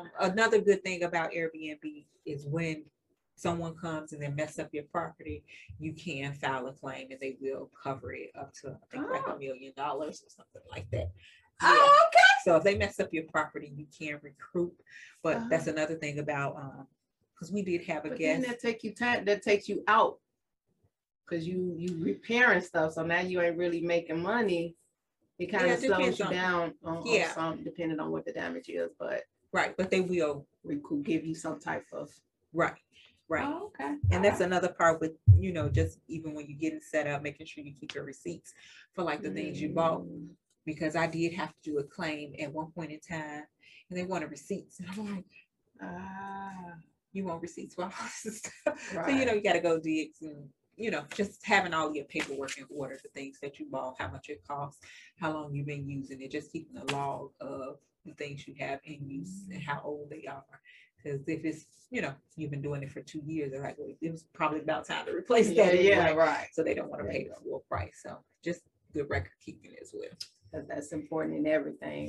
Um, another good thing about Airbnb is when someone comes and they mess up your property, you can file a claim and they will cover it up to, I think like Oh. a million dollars or something like that. Yeah. Oh, okay. So if they mess up your property, you can recruit. But Uh-huh. that's another thing about, um, because we did have a But guest. that take you time, that takes you out. Cause you, you repairing stuff, so now you ain't really making money. It kind Yeah, of slows you on- down on, on Yeah. some, depending on what the damage is, but Right, but they will, we could give you some type of. right, right. Oh, Okay. And that's another part with, you know, just even when you're getting set up, making sure you keep your receipts for like the things you bought. Mm. Because I did have to do a claim at one point in time and they wanted receipts. And I'm like, Ah, you want receipts for all this stuff? So, you know, you gotta go digs and, you know, just having all your paperwork in order, the things that you bought, how much it costs, how long you've been using it, just keeping a log of the things you have in use and how old they are. Because if it's, you know, you've been doing it for two years, they're like, well, it was probably about time to replace yeah, that. yeah, anyway. right. So they don't want to pay the full price. So just good record keeping as well. that's important in everything.